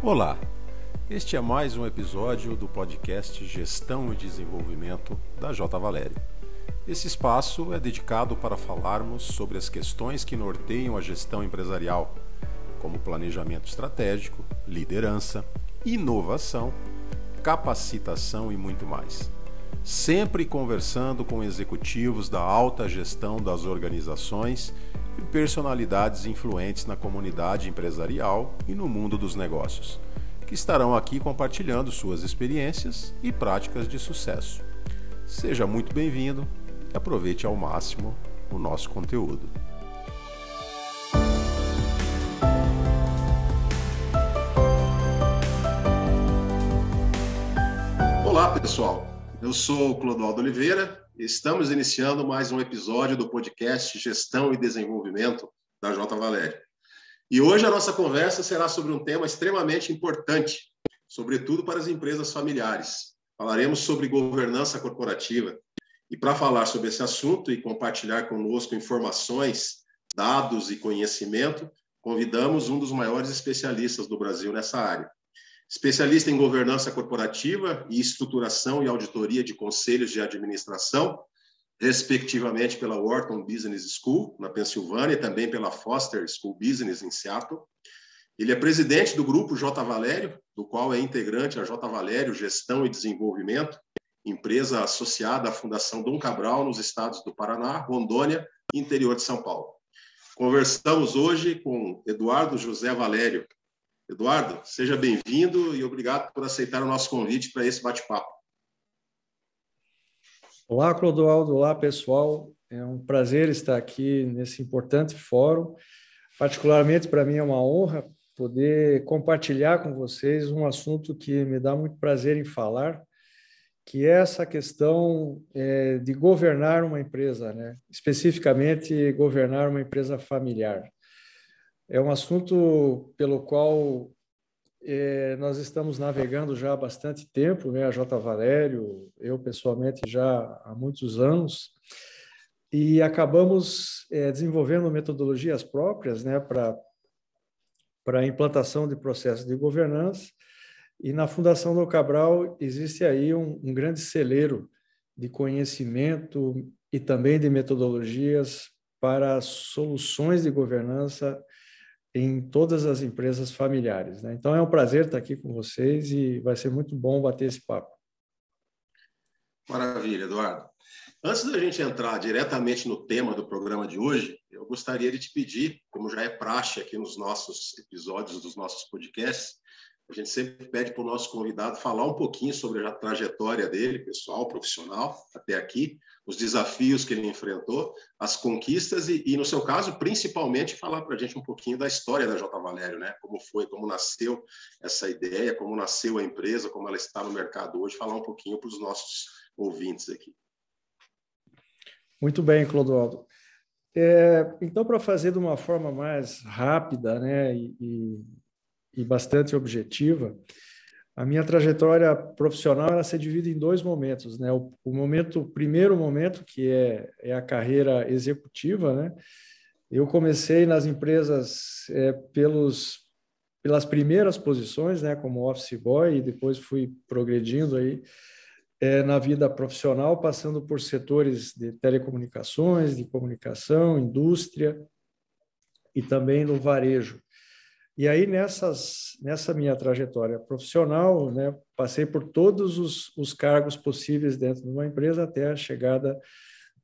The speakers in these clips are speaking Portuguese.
Olá, este é mais um episódio do podcast Gestão e Desenvolvimento da J. Valério. Esse espaço é dedicado para falarmos sobre as questões que norteiam a gestão empresarial, como planejamento estratégico, liderança, inovação, capacitação e muito mais. Sempre conversando com executivos da alta gestão das organizações e personalidades influentes na comunidade empresarial e no mundo dos negócios, que estarão aqui compartilhando suas experiências e práticas de sucesso. Seja muito bem-vindo e aproveite ao máximo o nosso conteúdo. Olá, pessoal. Eu sou Clodoaldo Oliveira estamos iniciando mais um episódio do podcast Gestão e Desenvolvimento da J. Valério. E hoje a nossa conversa será sobre um tema extremamente importante, sobretudo para as empresas familiares. Falaremos sobre governança corporativa, e para falar sobre esse assunto e compartilhar conosco informações, dados e conhecimento, convidamos um dos maiores especialistas do Brasil nessa área. Especialista em governança corporativa e estruturação e auditoria de conselhos de administração, respectivamente pela Wharton Business School, na Pensilvânia, e também pela Foster School Business, em Seattle. Ele é presidente do grupo J. Valério, do qual é integrante a J. Valério Gestão e Desenvolvimento, empresa associada à Fundação Dom Cabral nos estados do Paraná, Rondônia e interior de São Paulo. Conversamos hoje com Eduardo José Valério. Eduardo, seja bem-vindo e obrigado por aceitar o nosso convite para esse bate-papo. Olá, Clodoaldo. Olá, pessoal. É um prazer estar aqui nesse importante fórum. Particularmente para mim é uma honra poder compartilhar com vocês um assunto que me dá muito prazer em falar, que é essa questão é, de governar uma empresa, né? especificamente governar uma empresa familiar. É um assunto pelo qual é, nós estamos navegando já há bastante tempo, né? a J. Valério, eu pessoalmente já há muitos anos, e acabamos é, desenvolvendo metodologias próprias né? para a implantação de processos de governança, e na Fundação do Cabral existe aí um, um grande celeiro de conhecimento e também de metodologias para soluções de governança em todas as empresas familiares. Né? Então é um prazer estar aqui com vocês e vai ser muito bom bater esse papo. Maravilha, Eduardo. Antes da gente entrar diretamente no tema do programa de hoje, eu gostaria de te pedir, como já é praxe aqui nos nossos episódios dos nossos podcasts, a gente sempre pede para o nosso convidado falar um pouquinho sobre a trajetória dele, pessoal, profissional, até aqui, os desafios que ele enfrentou, as conquistas e, e no seu caso, principalmente, falar para a gente um pouquinho da história da J. Valério, né? Como foi, como nasceu essa ideia, como nasceu a empresa, como ela está no mercado hoje, falar um pouquinho para os nossos ouvintes aqui. Muito bem, Clodoaldo. É, então, para fazer de uma forma mais rápida né, e, e e bastante objetiva, a minha trajetória profissional ela se divide em dois momentos, né? O, o momento, o primeiro momento que é, é a carreira executiva, né? Eu comecei nas empresas é, pelos pelas primeiras posições, né? Como office boy e depois fui progredindo aí é, na vida profissional, passando por setores de telecomunicações, de comunicação, indústria e também no varejo. E aí, nessas, nessa minha trajetória profissional, né, passei por todos os, os cargos possíveis dentro de uma empresa até a chegada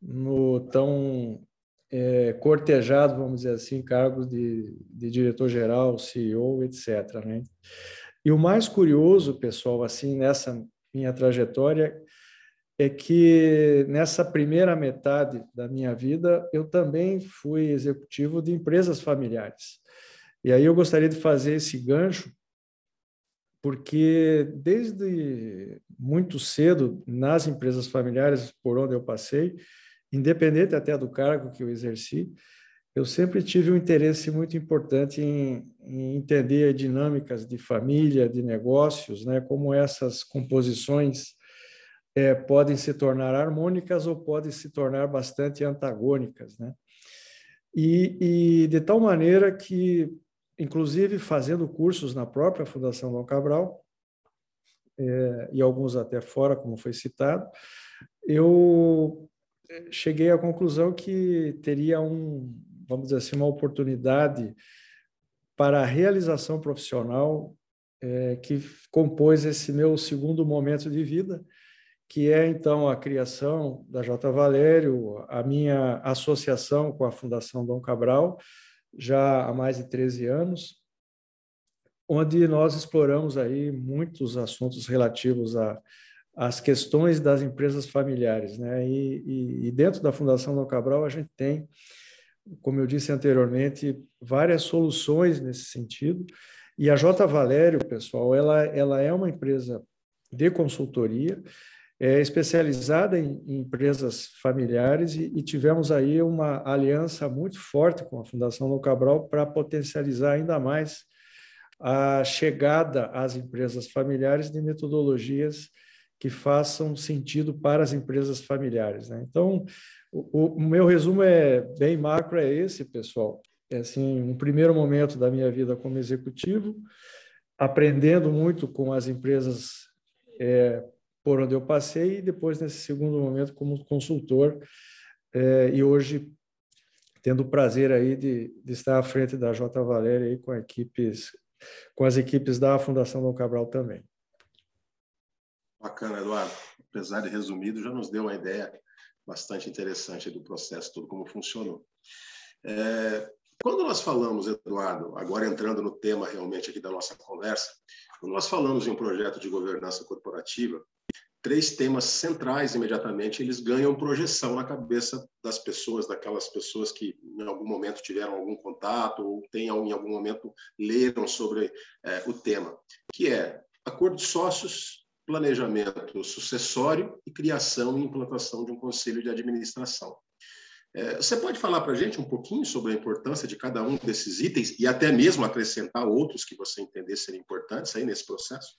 no tão é, cortejado, vamos dizer assim, cargos de, de diretor-geral, CEO, etc. Né? E o mais curioso, pessoal, assim, nessa minha trajetória, é que nessa primeira metade da minha vida, eu também fui executivo de empresas familiares. E aí eu gostaria de fazer esse gancho, porque desde muito cedo, nas empresas familiares por onde eu passei, independente até do cargo que eu exerci, eu sempre tive um interesse muito importante em, em entender dinâmicas de família, de negócios, né, como essas composições é, podem se tornar harmônicas ou podem se tornar bastante antagônicas, né? E, e de tal maneira que inclusive fazendo cursos na própria Fundação Dom Cabral, é, e alguns até fora, como foi citado, eu cheguei à conclusão que teria um, vamos dizer assim, uma oportunidade para a realização profissional é, que compôs esse meu segundo momento de vida, que é então a criação da J. Valério, a minha associação com a Fundação Dom Cabral, já há mais de 13 anos, onde nós exploramos aí muitos assuntos relativos a às questões das empresas familiares, né? E, e, e dentro da Fundação Dom Cabral a gente tem, como eu disse anteriormente, várias soluções nesse sentido. E a J Valério, pessoal, ela ela é uma empresa de consultoria é especializada em, em empresas familiares e, e, tivemos aí uma aliança muito forte com a Fundação Dom Cabral para potencializar ainda mais a chegada às empresas familiares de metodologias que façam sentido para as empresas familiares. Né? Então, o, o, meu resumo é bem macro, é esse, pessoal. É assim, um primeiro momento da minha vida como executivo, aprendendo muito com as empresas é, por onde eu passei, e depois, nesse segundo momento, como consultor, é, e hoje tendo o prazer aí de, de, estar à frente da J. Valéria aí com equipes com as equipes da Fundação Dom Cabral também. Bacana, Eduardo. Apesar de resumido, já nos deu uma ideia bastante interessante do processo todo, como funcionou. É, quando nós falamos, Eduardo, agora entrando no tema realmente aqui da nossa conversa, quando nós falamos em um projeto de governança corporativa, três temas centrais imediatamente eles ganham projeção na cabeça das pessoas, daquelas pessoas que em algum momento tiveram algum contato ou tenham em algum momento leram sobre é, o tema, que é acordo de sócios, planejamento sucessório e criação e implantação de um conselho de administração. É, você pode falar para a gente um pouquinho sobre a importância de cada um desses itens e até mesmo acrescentar outros que você entender serem importantes aí nesse processo?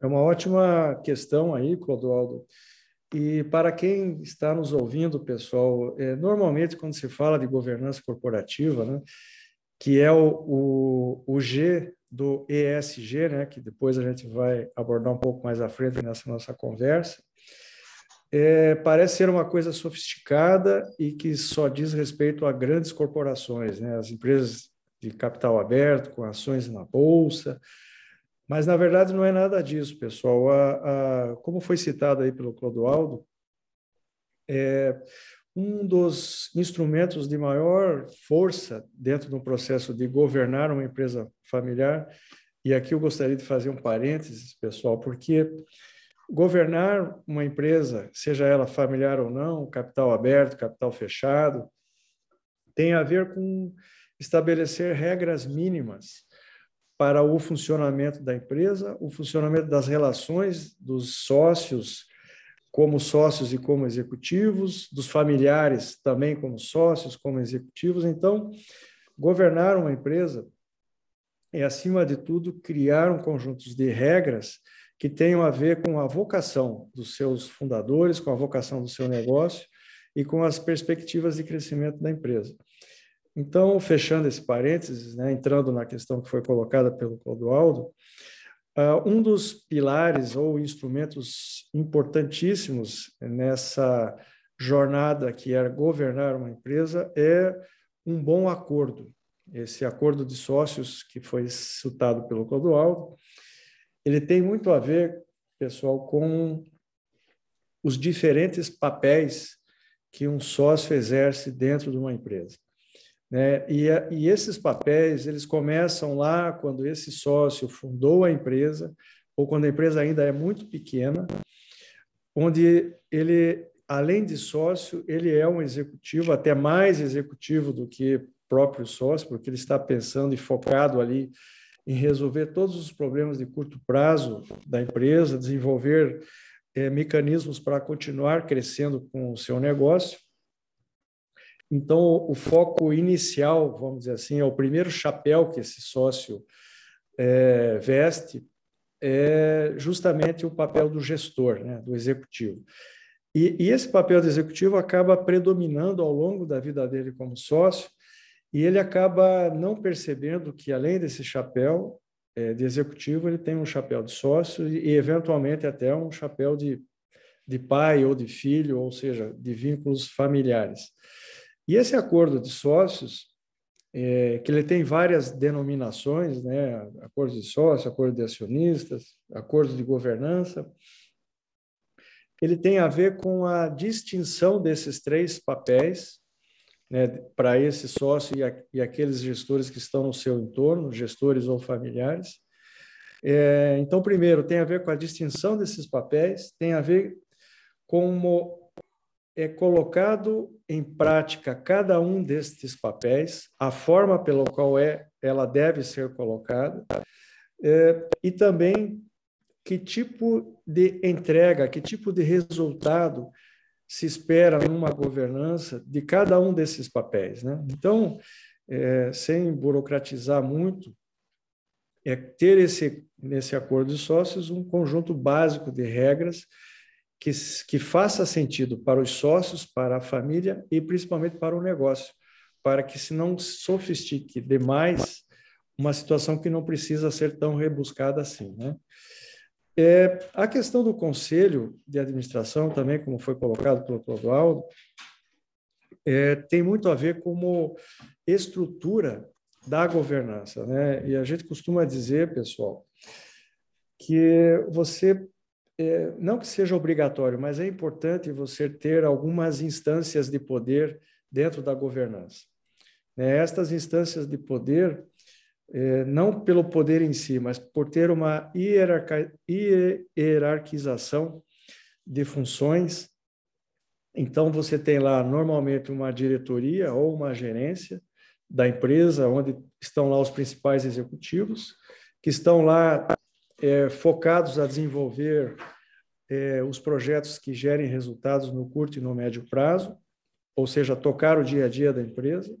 É uma ótima questão aí, Clodoaldo. E para quem está nos ouvindo, pessoal, é, normalmente quando se fala de governança corporativa, né, que é o, o, o G do ESG, né, que depois a gente vai abordar um pouco mais à frente nessa nossa conversa, é, parece ser uma coisa sofisticada e que só diz respeito a grandes corporações, né, as empresas de capital aberto, com ações na bolsa, mas na verdade não é nada disso, pessoal. A, a, como foi citado aí pelo Clodoaldo, é, um dos instrumentos de maior força dentro do processo de governar uma empresa familiar, e aqui eu gostaria de fazer um parênteses, pessoal, porque governar uma empresa, seja ela familiar ou não, capital aberto, capital fechado, tem a ver com estabelecer regras mínimas para o funcionamento da empresa, o funcionamento das relações dos sócios como sócios e como executivos, dos familiares também como sócios, como executivos. Então, governar uma empresa é, acima de tudo, criar um conjunto de regras que tenham a ver com a vocação dos seus fundadores, com a vocação do seu negócio e com as perspectivas de crescimento da empresa. Então, fechando esse parênteses, né, entrando na questão que foi colocada pelo Clodoaldo, Uh, um dos pilares ou instrumentos importantíssimos nessa jornada que é governar uma empresa é um bom acordo. Esse acordo de sócios que foi citado pelo Clodoaldo, ele tem muito a ver, pessoal, com os diferentes papéis que um sócio exerce dentro de uma empresa. Né? E, e esses papéis eles começam lá quando esse sócio fundou a empresa ou quando a empresa ainda é muito pequena, onde ele, além de sócio, ele é um executivo, até mais executivo do que próprio sócio, porque ele está pensando e focado ali em resolver todos os problemas de curto prazo da empresa, desenvolver é, mecanismos para continuar crescendo com o seu negócio. Então, o foco inicial, vamos dizer assim, é o primeiro chapéu que esse sócio é, veste, é justamente o papel do gestor, né, do executivo. E, e, esse papel do executivo acaba predominando ao longo da vida dele como sócio, e ele acaba não percebendo que, além desse chapéu é, de executivo, ele tem um chapéu de sócio e, eventualmente, até um chapéu de, de pai ou de filho, ou seja, de vínculos familiares. E esse acordo de sócios, é, que ele tem várias denominações, né? acordo de sócio, acordo de acionistas, acordo de governança, ele tem a ver com a distinção desses três papéis né, para esse sócio e, a, e, aqueles gestores que estão no seu entorno, gestores ou familiares. É, então, primeiro, tem a ver com a distinção desses papéis, tem a ver como é colocado em prática cada um destes papéis, a forma pela qual é, ela deve ser colocada, é, e também que tipo de entrega, que tipo de resultado se espera numa governança de cada um desses papéis. Né? Então, é, sem burocratizar muito, é ter esse, nesse acordo de sócios um conjunto básico de regras que, que faça sentido para os sócios, para a família e principalmente para o negócio, para que se não sofistique demais uma situação que não precisa ser tão rebuscada assim. Né? É, a questão do conselho de administração, também, como foi colocado pelo Clodoaldo, é, tem muito a ver com estrutura da governança. Né? E a gente costuma dizer, pessoal, que você, é, não que seja obrigatório, mas é importante você ter algumas instâncias de poder dentro da governança. Né? Estas instâncias de poder é, não pelo poder em si, mas por ter uma hierarquização de funções. Então, você tem lá normalmente uma diretoria ou uma gerência da empresa, onde estão lá os principais executivos, que estão lá é, focados a desenvolver é, os projetos que gerem resultados no curto e no médio prazo, ou seja, tocar o dia a dia da empresa.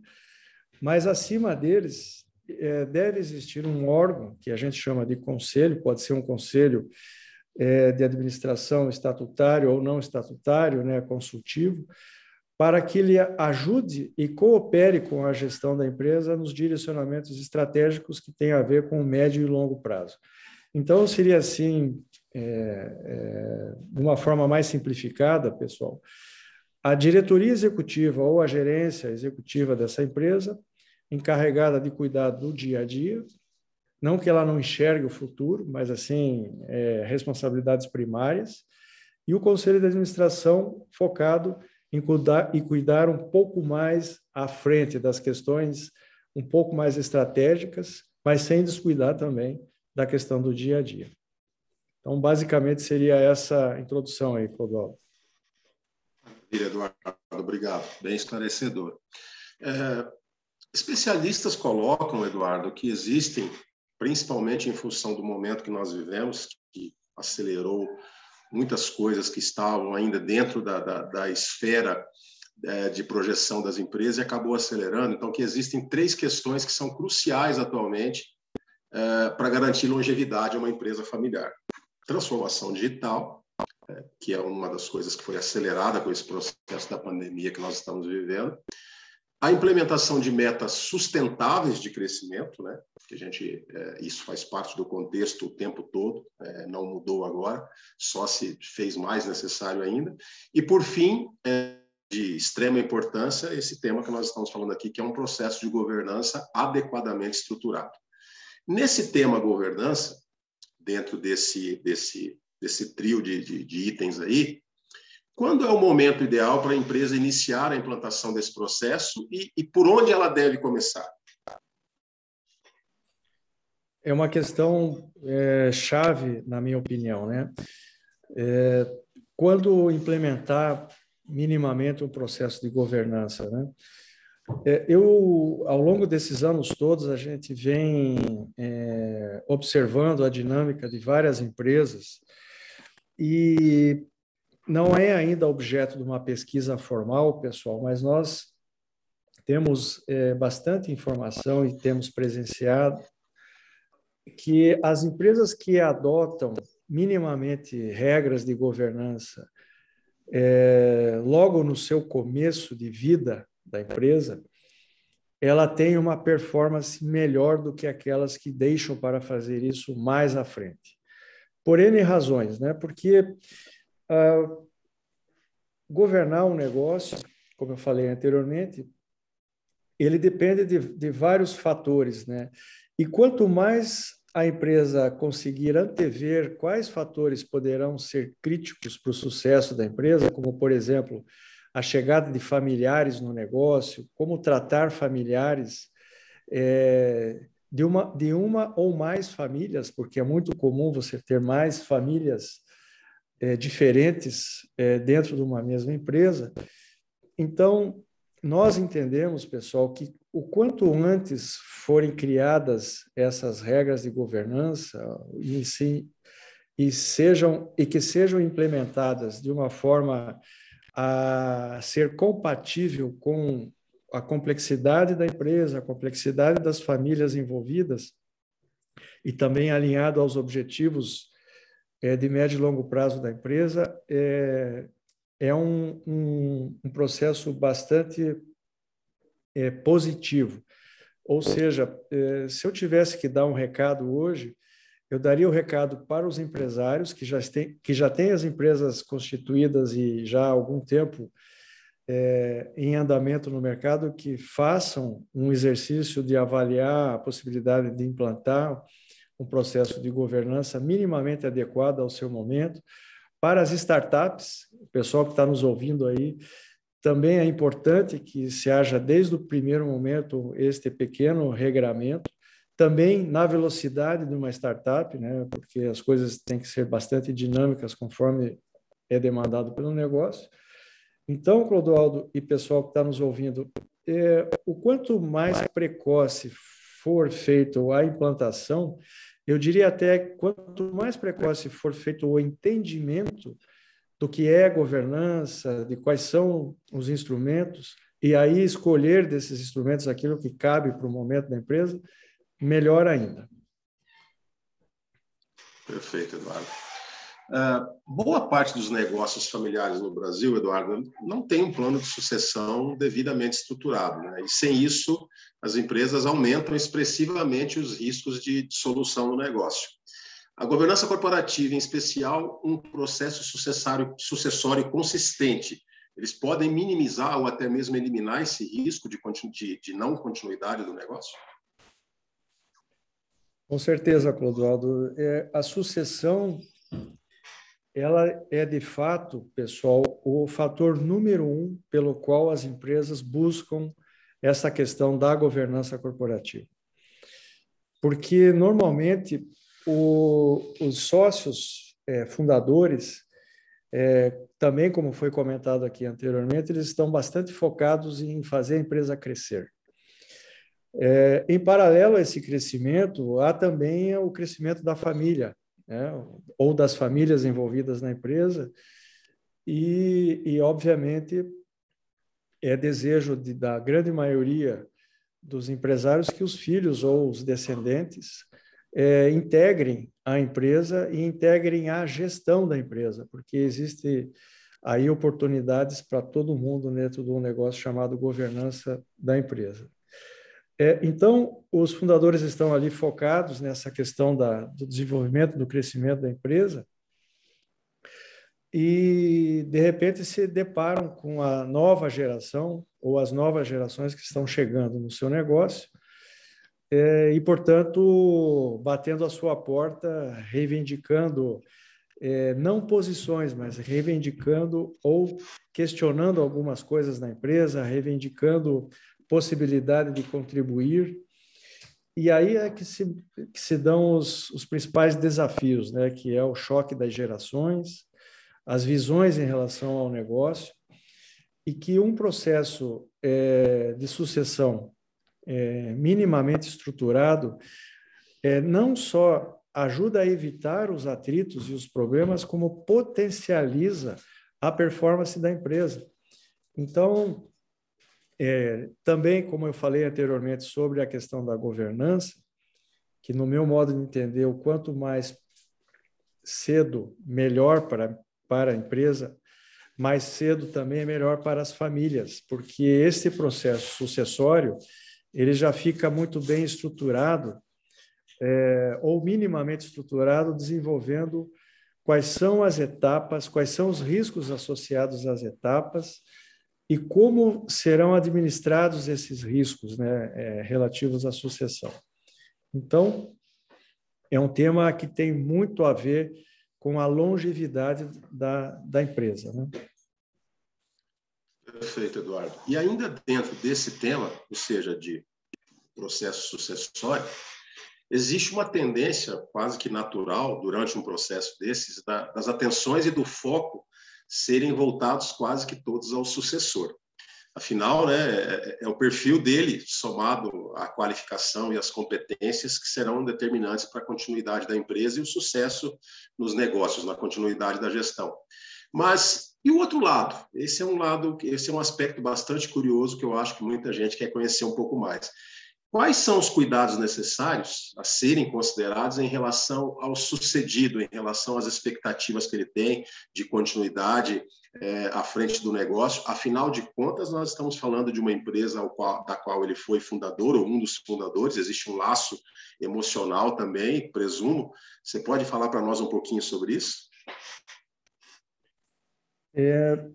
Mas acima deles é, deve existir um órgão que a gente chama de conselho, pode ser um conselho é, de administração estatutário ou não estatutário, né, consultivo, para que ele ajude e coopere com a gestão da empresa nos direcionamentos estratégicos que têm a ver com o médio e longo prazo. Então, seria assim, é, é, de uma forma mais simplificada, pessoal, a diretoria executiva ou a gerência executiva dessa empresa encarregada de cuidar do dia a dia, não que ela não enxergue o futuro, mas assim, é, responsabilidades primárias, e o conselho de administração focado em cuidar, e cuidar um pouco mais à frente das questões um pouco mais estratégicas, mas sem descuidar também da questão do dia a dia. Então, basicamente, seria essa introdução aí, Clodoaldo. Eduardo, obrigado. Bem esclarecedor. É, Especialistas colocam, Eduardo, que existem, principalmente em função do momento que nós vivemos, que acelerou muitas coisas que estavam ainda dentro da, da, da esfera é, de projeção das empresas e acabou acelerando. Então, que existem três questões que são cruciais atualmente é, para garantir longevidade a uma empresa familiar: transformação digital, é, que é uma das coisas que foi acelerada com esse processo da pandemia que nós estamos vivendo, a implementação de metas sustentáveis de crescimento, né? Que a gente é, isso faz parte do contexto o tempo todo, é, não mudou agora, só se fez mais necessário ainda. E por fim, é, de extrema importância esse tema que nós estamos falando aqui, que é um processo de governança adequadamente estruturado. Nesse tema governança, dentro desse desse desse trio de, de, de itens aí, quando é o momento ideal para a empresa iniciar a implantação desse processo e, e por onde ela deve começar? É uma questão é, chave, na minha opinião. Né? É, quando implementar minimamente um processo de governança, né? É, eu, ao longo desses anos todos, a gente vem é, observando a dinâmica de várias empresas e não é ainda objeto de uma pesquisa formal, pessoal, mas nós temos é, bastante informação e temos presenciado que as empresas que adotam minimamente regras de governança é, logo no seu começo de vida da empresa, ela tem uma performance melhor do que aquelas que deixam para fazer isso mais à frente. Por N razões, né? Porque uh, governar um negócio, como eu falei anteriormente, ele depende de, de vários fatores, né? E quanto mais a empresa conseguir antever quais fatores poderão ser críticos para o sucesso da empresa, como, por exemplo, a chegada de familiares no negócio, como tratar familiares é, de, uma, de uma ou mais famílias, porque é muito comum você ter mais famílias é, diferentes é, dentro de uma mesma empresa. Então, nós entendemos, pessoal, que o quanto antes forem criadas essas regras de governança e, sim, e sejam e que sejam implementadas de uma forma a ser compatível com a complexidade da empresa, a complexidade das famílias envolvidas e também alinhado aos objetivos é, de médio e longo prazo da empresa, é, é um, um, um processo bastante é, positivo. Ou seja, se eu tivesse que dar um recado hoje, eu daria o recado para os empresários que já têm, que já têm as empresas constituídas e já há algum tempo é, em andamento no mercado, que façam um exercício de avaliar a possibilidade de implantar um processo de governança minimamente adequado ao seu momento. Para as startups, o pessoal que está nos ouvindo aí, também é importante que se haja desde o primeiro momento este pequeno regramento também na velocidade de uma startup, né, porque as coisas têm que ser bastante dinâmicas conforme é demandado pelo negócio. Então, Clodoaldo e pessoal que está nos ouvindo, é, o quanto mais precoce for feito a implantação, eu diria até quanto mais precoce for feito o entendimento do que é governança, de quais são os instrumentos, e aí escolher desses instrumentos aquilo que cabe para o momento da empresa, melhor ainda. Perfeito, Eduardo. Uh, boa parte dos negócios familiares no Brasil, Eduardo, não tem um plano de sucessão devidamente estruturado. Né? E sem isso, as empresas aumentam expressivamente os riscos de dissolução do negócio. A governança corporativa, em especial, um processo sucessório, sucessório consistente, eles podem minimizar ou até mesmo eliminar esse risco de, de, de não continuidade do negócio? Com certeza, Clodoaldo. É, a sucessão, ela é de fato, pessoal, o fator número um pelo qual as empresas buscam essa questão da governança corporativa. Porque, normalmente, o, os sócios é, fundadores, é, também como foi comentado aqui anteriormente, eles estão bastante focados em fazer a empresa crescer. É, em paralelo a esse crescimento, há também o crescimento da família, né? ou das famílias envolvidas na empresa, e, e obviamente, é desejo de, da grande maioria dos empresários que os filhos ou os descendentes é, integrem a empresa e integrem a gestão da empresa, porque existe aí oportunidades para todo mundo dentro de um negócio chamado governança da empresa. É, então, os fundadores estão ali focados nessa questão da, do desenvolvimento, do crescimento da empresa, e de repente se deparam com a nova geração ou as novas gerações que estão chegando no seu negócio é, e, portanto, batendo a sua porta, reivindicando é, não posições, mas reivindicando ou questionando algumas coisas na empresa, reivindicando possibilidade de contribuir. E aí é que se, que se dão os, os principais desafios, né? que é o choque das gerações, as visões em relação ao negócio, e que um processo é, de sucessão é, minimamente estruturado é, não só ajuda a evitar os atritos e os problemas, como potencializa a performance da empresa. Então, é, também, como eu falei anteriormente sobre a questão da governança, que no meu modo de entender, o quanto mais cedo, melhor para, para a empresa, mais cedo também é melhor para as famílias, porque esse processo sucessório ele já fica muito bem estruturado, é, ou minimamente estruturado, desenvolvendo quais são as etapas, quais são os riscos associados às etapas e como serão administrados esses riscos né, é, relativos à sucessão. Então, é um tema que tem muito a ver com a longevidade da, da empresa. Né? Perfeito, Eduardo. E ainda dentro desse tema, ou seja, de processo sucessório, existe uma tendência quase que natural durante um processo desses das atenções e do foco serem voltados quase que todos ao sucessor. Afinal, né, é, é, o perfil dele somado à qualificação e às competências que serão determinantes para a continuidade da empresa e o sucesso nos negócios, na continuidade da gestão. Mas e o outro lado? Esse é um lado, esse é um aspecto bastante curioso que eu acho que muita gente quer conhecer um pouco mais. Quais são os cuidados necessários a serem considerados em relação ao sucedido, em relação às expectativas que ele tem de continuidade é, à frente do negócio? Afinal de contas, nós estamos falando de uma empresa qual, da qual ele foi fundador, ou um dos fundadores, existe um laço emocional também, presumo. Você pode falar para nós um pouquinho sobre isso? É,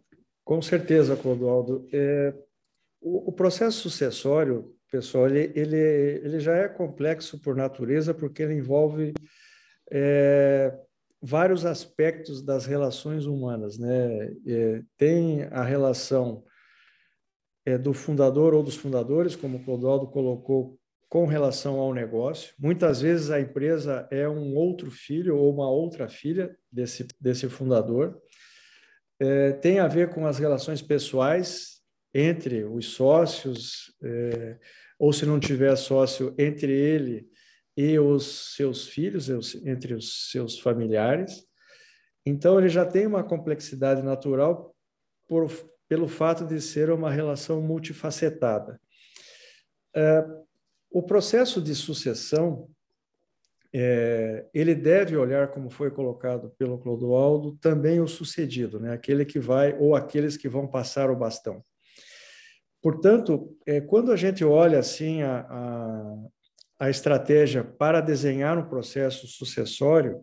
com certeza, Clodoaldo. É, o, o processo sucessório pessoal, ele, ele, ele já é complexo por natureza, porque ele envolve é, vários aspectos das relações humanas. Né? É, tem a relação é, do fundador ou dos fundadores, como o Clodoaldo colocou, com relação ao negócio. Muitas vezes a empresa é um outro filho ou uma outra filha desse, desse fundador. É, tem a ver com as relações pessoais entre os sócios, é, ou se não tiver sócio entre ele e os seus filhos, entre os seus familiares. Então, ele já tem uma complexidade natural por, pelo fato de ser uma relação multifacetada. É, o processo de sucessão, é, ele deve olhar, como foi colocado pelo Clodoaldo, também o sucedido, né? aquele que vai, ou aqueles que vão passar o bastão. Portanto, é, quando a gente olha assim a, a, a estratégia para desenhar um processo sucessório,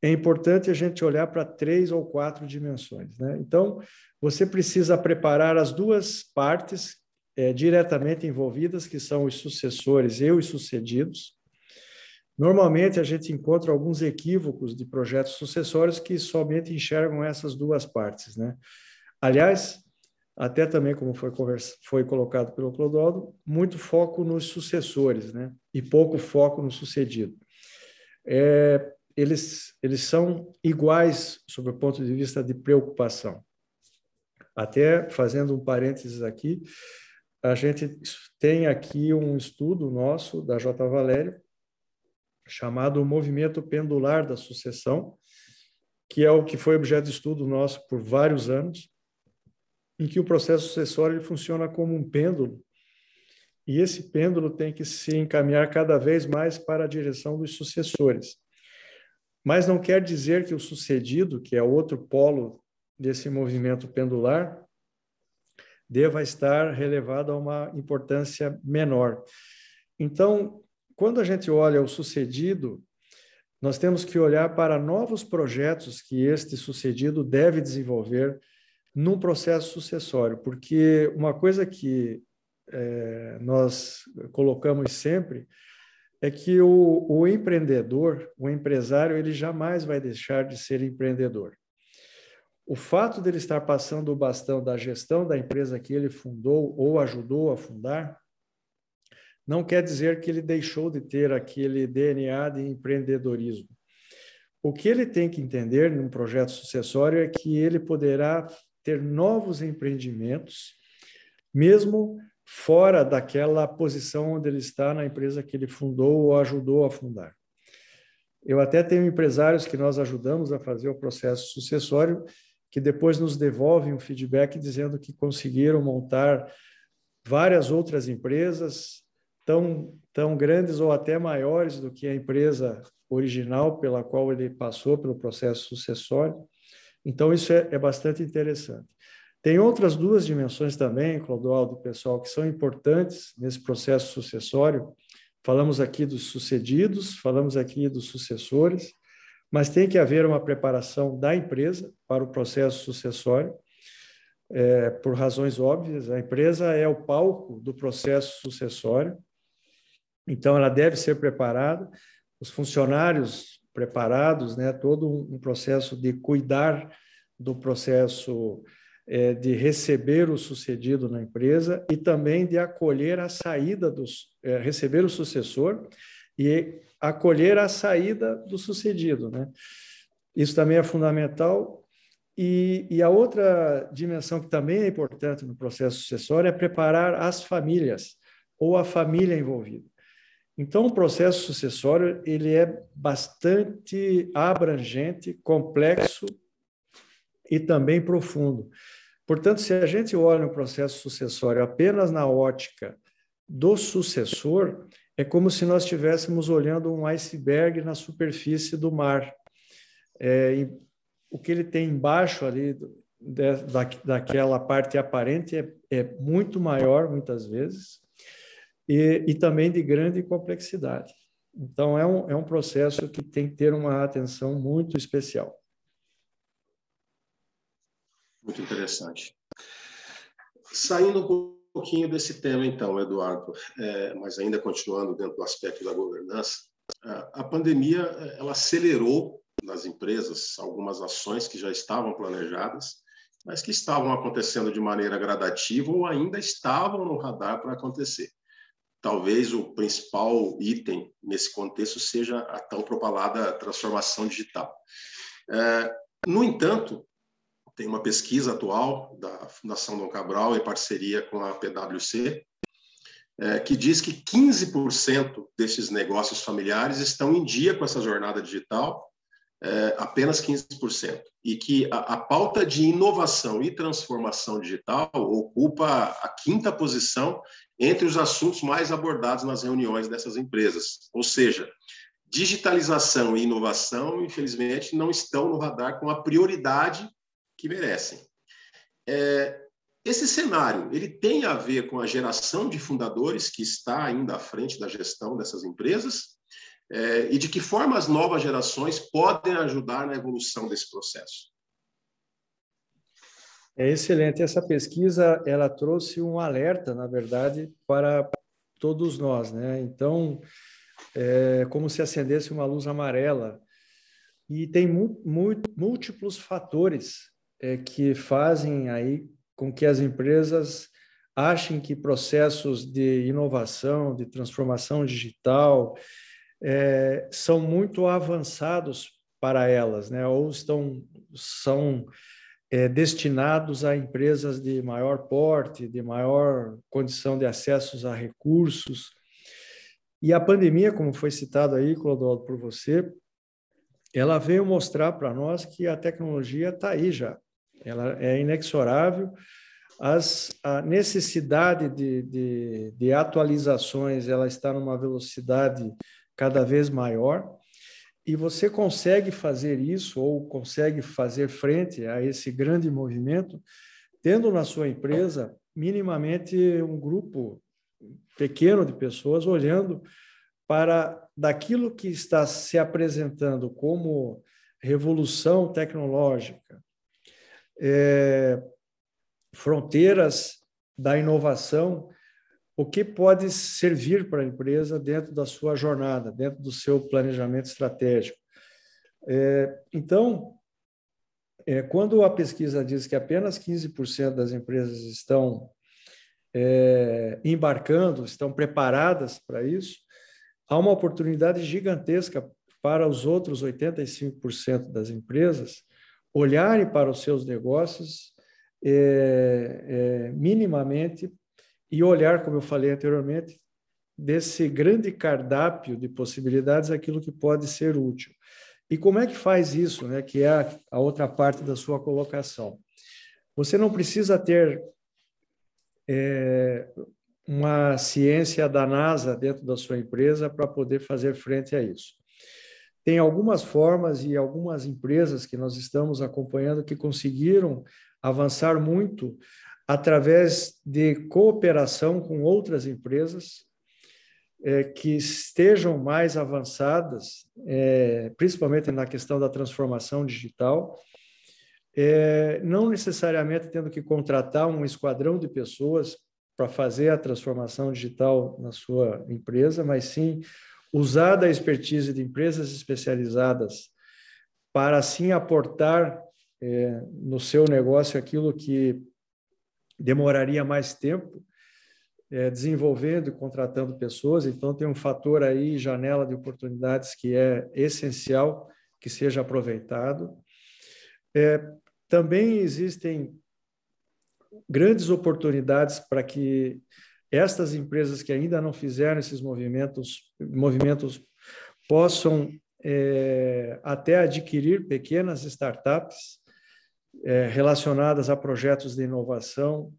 é importante a gente olhar para três ou quatro dimensões. Né? Então, você precisa preparar as duas partes é, diretamente envolvidas, que são os sucessores e os sucedidos. Normalmente, a gente encontra alguns equívocos de projetos sucessórios que somente enxergam essas duas partes. Né? Aliás, até também, como foi, conversa, foi colocado pelo Clodoaldo, muito foco nos sucessores, né? E pouco foco no sucedido. É, eles, eles são iguais sob o ponto de vista de preocupação. Até fazendo um parênteses aqui, a gente tem aqui um estudo nosso da J. Valério, chamado Movimento Pendular da Sucessão, que é o que foi objeto de estudo nosso por vários anos, em que o processo sucessório funciona como um pêndulo, e esse pêndulo tem que se encaminhar cada vez mais para a direção dos sucessores. Mas não quer dizer que o sucedido, que é outro polo desse movimento pendular, deva estar relevado a uma importância menor. Então, quando a gente olha o sucedido, nós temos que olhar para novos projetos que este sucedido deve desenvolver num processo sucessório, porque uma coisa que é, nós colocamos sempre é que o, o empreendedor, o empresário, ele jamais vai deixar de ser empreendedor. O fato dele estar passando o bastão da gestão da empresa que ele fundou ou ajudou a fundar, não quer dizer que ele deixou de ter aquele DNA de empreendedorismo. O que ele tem que entender num projeto sucessório é que ele poderá ter novos empreendimentos, mesmo fora daquela posição onde ele está na empresa que ele fundou ou ajudou a fundar. Eu até tenho empresários que nós ajudamos a fazer o processo sucessório, que depois nos devolvem um feedback dizendo que conseguiram montar várias outras empresas tão, tão grandes ou até maiores do que a empresa original pela qual ele passou pelo processo sucessório. Então, isso é, é bastante interessante. Tem outras duas dimensões também, Clodoaldo, pessoal, que são importantes nesse processo sucessório. Falamos aqui dos sucedidos, falamos aqui dos sucessores, mas tem que haver uma preparação da empresa para o processo sucessório, é, por razões óbvias. A empresa é o palco do processo sucessório, então ela deve ser preparada. Os funcionários preparados, né, todo um processo de cuidar do processo é, de receber o sucedido na empresa e também de acolher a saída dos, é, receber o sucessor e acolher a saída do sucedido, né? Isso também é fundamental. E, e a outra dimensão que também é importante no processo sucessório é preparar as famílias ou a família envolvida. Então, o processo sucessório ele é bastante abrangente, complexo e também profundo. Portanto, se a gente olha o processo sucessório apenas na ótica do sucessor, é como se nós estivéssemos olhando um iceberg na superfície do mar. É, o que ele tem embaixo ali da, daquela parte aparente é, é, muito maior, muitas vezes, e, e também de grande complexidade. Então, é um, é um processo que tem que ter uma atenção muito especial. Muito interessante. Saindo um pouquinho desse tema, então, Eduardo, é, mas ainda continuando dentro do aspecto da governança, a, a pandemia ela acelerou nas empresas algumas ações que já estavam planejadas, mas que estavam acontecendo de maneira gradativa ou ainda estavam no radar para acontecer. Talvez o principal item nesse contexto seja a tão propalada transformação digital. É, no entanto, tem uma pesquisa atual da Fundação Dom Cabral, em parceria com a PwC, é, que diz que 15% desses negócios familiares estão em dia com essa jornada digital, é, apenas 15%. E que a, a, pauta de inovação e transformação digital ocupa a quinta posição entre os assuntos mais abordados nas reuniões dessas empresas. Ou seja, digitalização e inovação, infelizmente, não estão no radar com a prioridade que merecem. É, esse cenário ele tem a ver com a geração de fundadores que está ainda à frente da gestão dessas empresas é, e de que forma as novas gerações podem ajudar na evolução desse processo. É excelente. Essa pesquisa ela trouxe um alerta, na verdade, para todos nós, né? Então, é como se acendesse uma luz amarela. E tem múltiplos fatores é, que fazem aí com que as empresas achem que processos de inovação, de transformação digital, é, são muito avançados para elas, né? ou estão, são é, destinados a empresas de maior porte, de maior condição de acessos a recursos. E a pandemia, como foi citado aí, Clodoaldo, por você, ela veio mostrar para nós que a tecnologia está aí já ela é inexorável. As, a necessidade de, de, de atualizações ela está numa velocidade cada vez maior e você consegue fazer isso ou consegue fazer frente a esse grande movimento tendo na sua empresa minimamente um grupo pequeno de pessoas olhando para daquilo que está se apresentando como revolução tecnológica, é, fronteiras da inovação, o que pode servir para a empresa dentro da sua jornada, dentro do seu planejamento estratégico. É, então, é, quando a pesquisa diz que apenas 15% das empresas estão é, embarcando, estão preparadas para isso, há uma oportunidade gigantesca para os outros 85% das empresas olharem para os seus negócios é, é, minimamente e olhar, como eu falei anteriormente, desse grande cardápio de possibilidades aquilo que pode ser útil. E como é que faz isso, né? Que é a, outra parte da sua colocação. Você não precisa ter é, uma ciência da NASA dentro da sua empresa para poder fazer frente a isso. Tem algumas formas e algumas empresas que nós estamos acompanhando que conseguiram avançar muito através de cooperação com outras empresas é, que estejam mais avançadas, é, principalmente na questão da transformação digital, é, não necessariamente tendo que contratar um esquadrão de pessoas para fazer a transformação digital na sua empresa, mas sim usar da expertise de empresas especializadas para assim aportar é, no seu negócio aquilo que demoraria mais tempo é, desenvolvendo e contratando pessoas. Então, tem um fator aí, janela de oportunidades, que é essencial que seja aproveitado. É, também existem grandes oportunidades para que estas empresas que ainda não fizeram esses movimentos, movimentos possam é, até adquirir pequenas startups relacionadas a projetos de inovação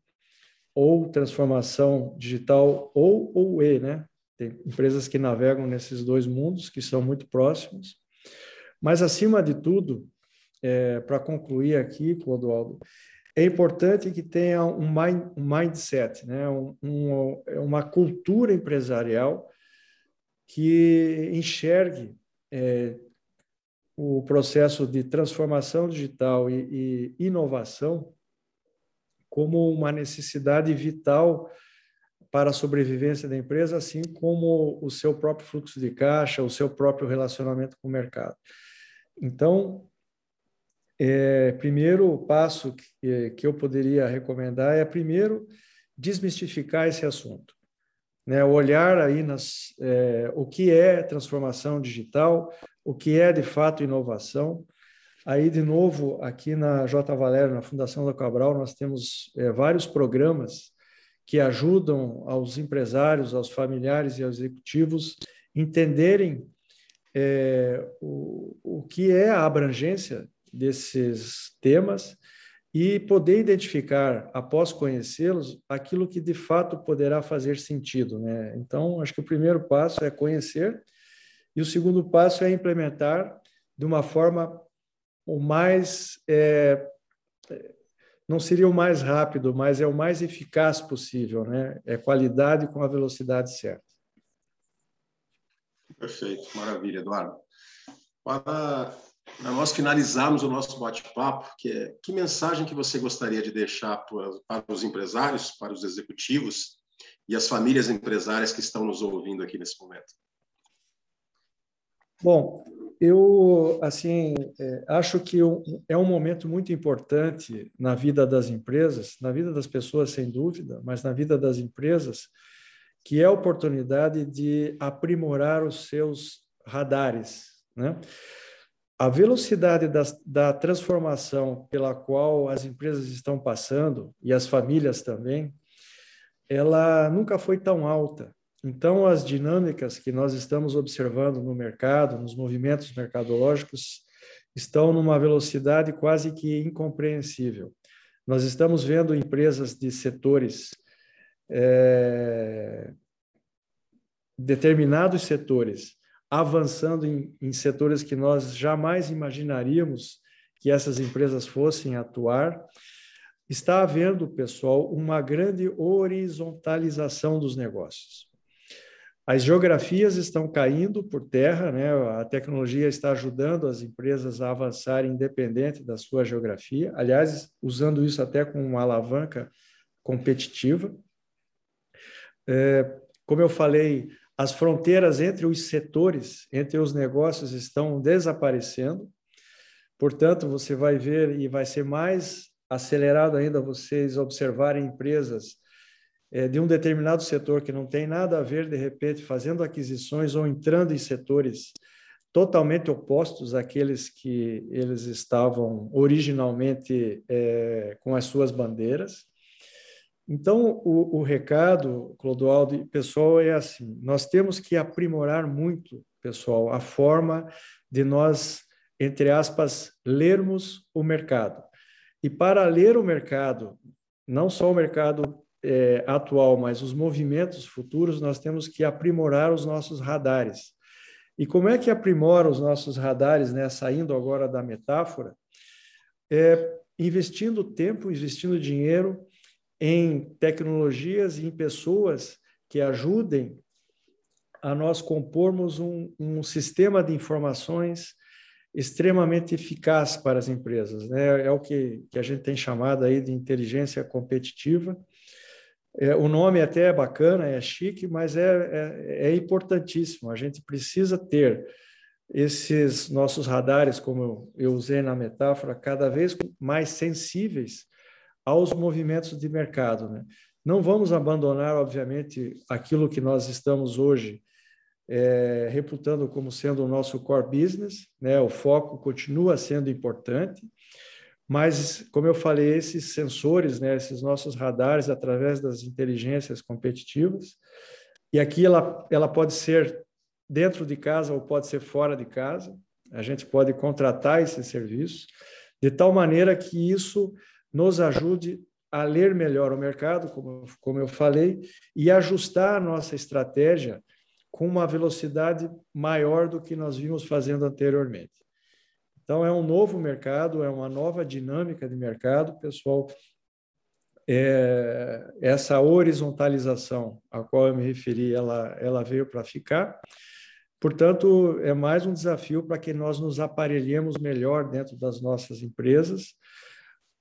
ou transformação digital ou ou e, né? Tem empresas que navegam nesses dois mundos que são muito próximos. Mas acima de tudo, é, para concluir aqui, Clodoaldo, é importante que tenha um, mind, um mindset, né? Um, um, uma cultura empresarial que enxergue é, o processo de transformação digital e, e inovação como uma necessidade vital para a sobrevivência da empresa, assim como o seu próprio fluxo de caixa, o seu próprio relacionamento com o mercado. Então, é, primeiro passo que, que eu poderia recomendar é, primeiro, desmistificar esse assunto. Né? Olhar aí nas, é, o que é transformação digital, o que é de fato inovação. Aí, de novo, aqui na J. Valério, na Fundação da Cabral, nós temos é, vários programas que ajudam aos empresários, aos familiares e aos executivos entenderem é, o, o que é a abrangência desses temas e poder identificar, após conhecê-los, aquilo que de fato poderá fazer sentido. Né? Então, acho que o primeiro passo é conhecer e o segundo passo é implementar de uma forma o mais. É, não seria o mais rápido, mas é o mais eficaz possível, né? É qualidade com a velocidade certa. Perfeito, maravilha, Eduardo. Para nós finalizarmos o nosso bate-papo, que, é, que mensagem que você gostaria de deixar para, para os empresários, para os executivos e as famílias empresárias que estão nos ouvindo aqui nesse momento? Bom, eu assim é, acho que é um momento muito importante na vida das empresas, na vida das pessoas sem dúvida, mas na vida das empresas, que é a oportunidade de aprimorar os seus radares, né? A velocidade da, da transformação pela qual as empresas estão passando e as famílias também, ela nunca foi tão alta. Então, as dinâmicas que nós estamos observando no mercado, nos movimentos mercadológicos, estão numa velocidade quase que incompreensível. Nós estamos vendo empresas de setores, é, determinados setores, avançando em, em setores que nós jamais imaginaríamos que essas empresas fossem atuar. Está havendo, pessoal, uma grande horizontalização dos negócios. As geografias estão caindo por terra, né? a tecnologia está ajudando as empresas a avançarem independente da sua geografia, aliás, usando isso até com uma alavanca competitiva. É, como eu falei, as fronteiras entre os setores, entre os negócios estão desaparecendo. Portanto, você vai ver e vai ser mais acelerado ainda vocês observarem empresas de um determinado setor que não tem nada a ver, de repente, fazendo aquisições ou entrando em setores totalmente opostos àqueles que eles estavam originalmente é, com as suas bandeiras. Então, o, o recado, Clodoaldo, pessoal, é assim: nós temos que aprimorar muito, pessoal, a forma de nós, entre aspas, lermos o mercado. E para ler o mercado, não só o mercado é, atual, mas os movimentos futuros, nós temos que aprimorar os nossos radares. E como é que aprimora os nossos radares, né, saindo agora da metáfora? É investindo tempo, investindo dinheiro em tecnologias e em pessoas que ajudem a nós compormos um, um sistema de informações extremamente eficaz para as empresas. Né? É o que, que a gente tem chamado aí de inteligência competitiva. É, o nome até é bacana, é chique, mas é, é, é importantíssimo. A gente precisa ter esses nossos radares, como eu usei na metáfora, cada vez mais sensíveis aos movimentos de mercado. Né? Não vamos abandonar, obviamente, aquilo que nós estamos hoje é, reputando como sendo o nosso core business, né? o foco continua sendo importante, mas, como eu falei, esses sensores, né, esses nossos radares, através das inteligências competitivas, e aqui ela, ela pode ser dentro de casa ou pode ser fora de casa, a gente pode contratar esse serviço, de tal maneira que isso nos ajude a ler melhor o mercado, como, como eu falei, e ajustar a nossa estratégia com uma velocidade maior do que nós vimos fazendo anteriormente. Então, é um novo mercado, é uma nova dinâmica de mercado, pessoal. É, essa horizontalização a qual eu me referi, ela, ela veio para ficar. Portanto, é mais um desafio para que nós nos aparelhemos melhor dentro das nossas empresas,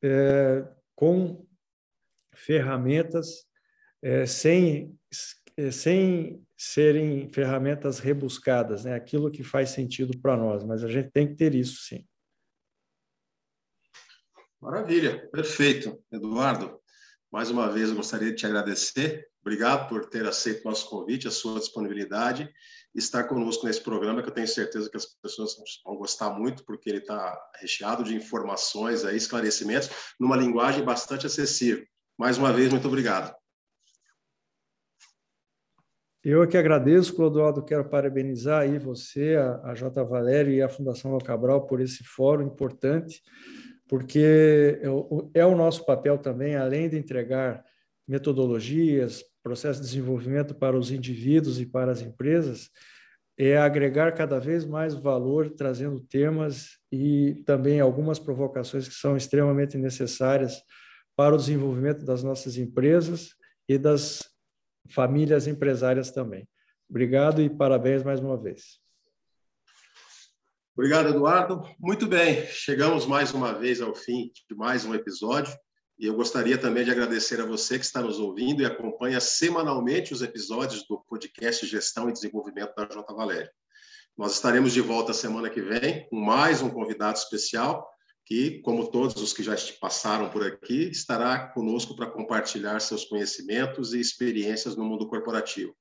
é, com ferramentas, é, sem, é, sem serem ferramentas rebuscadas, né? aquilo que faz sentido para nós, mas a gente tem que ter isso sim. Maravilha, perfeito. Eduardo, mais uma vez gostaria de te agradecer. Obrigado por ter aceito o nosso convite, a sua disponibilidade estar conosco nesse programa que eu tenho certeza que as pessoas vão gostar muito, porque ele está recheado de informações, aí, esclarecimentos, numa linguagem bastante acessível. Mais uma vez, muito obrigado. Eu que agradeço, Clodoaldo, quero parabenizar aí você, a, a J. Valério e a Fundação Val Cabral por esse fórum importante, porque é, é o nosso papel também, além de entregar metodologias, processo de desenvolvimento para os indivíduos e para as empresas, é agregar cada vez mais valor, trazendo temas e também algumas provocações que são extremamente necessárias para o desenvolvimento das nossas empresas e das famílias empresárias também. Obrigado e parabéns mais uma vez. Obrigado, Eduardo. Muito bem, chegamos mais uma vez ao fim de mais um episódio. E eu gostaria também de agradecer a você que está nos ouvindo e acompanha semanalmente os episódios do podcast Gestão e Desenvolvimento da J. Valério. Nós estaremos de volta semana que vem com mais um convidado especial que, como todos os que já passaram por aqui, estará conosco para compartilhar seus conhecimentos e experiências no mundo corporativo.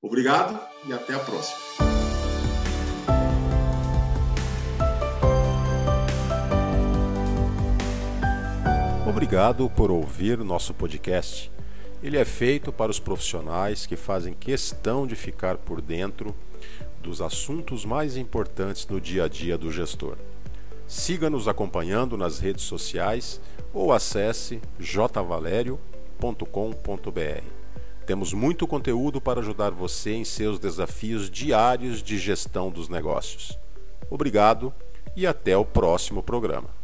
Obrigado e até a próxima. Obrigado por ouvir nosso podcast. Ele é feito para os profissionais que fazem questão de ficar por dentro dos assuntos mais importantes no dia a dia do gestor. Siga-nos acompanhando nas redes sociais ou acesse jvalerio.com.br. Temos muito conteúdo para ajudar você em seus desafios diários de gestão dos negócios. Obrigado e até o próximo programa.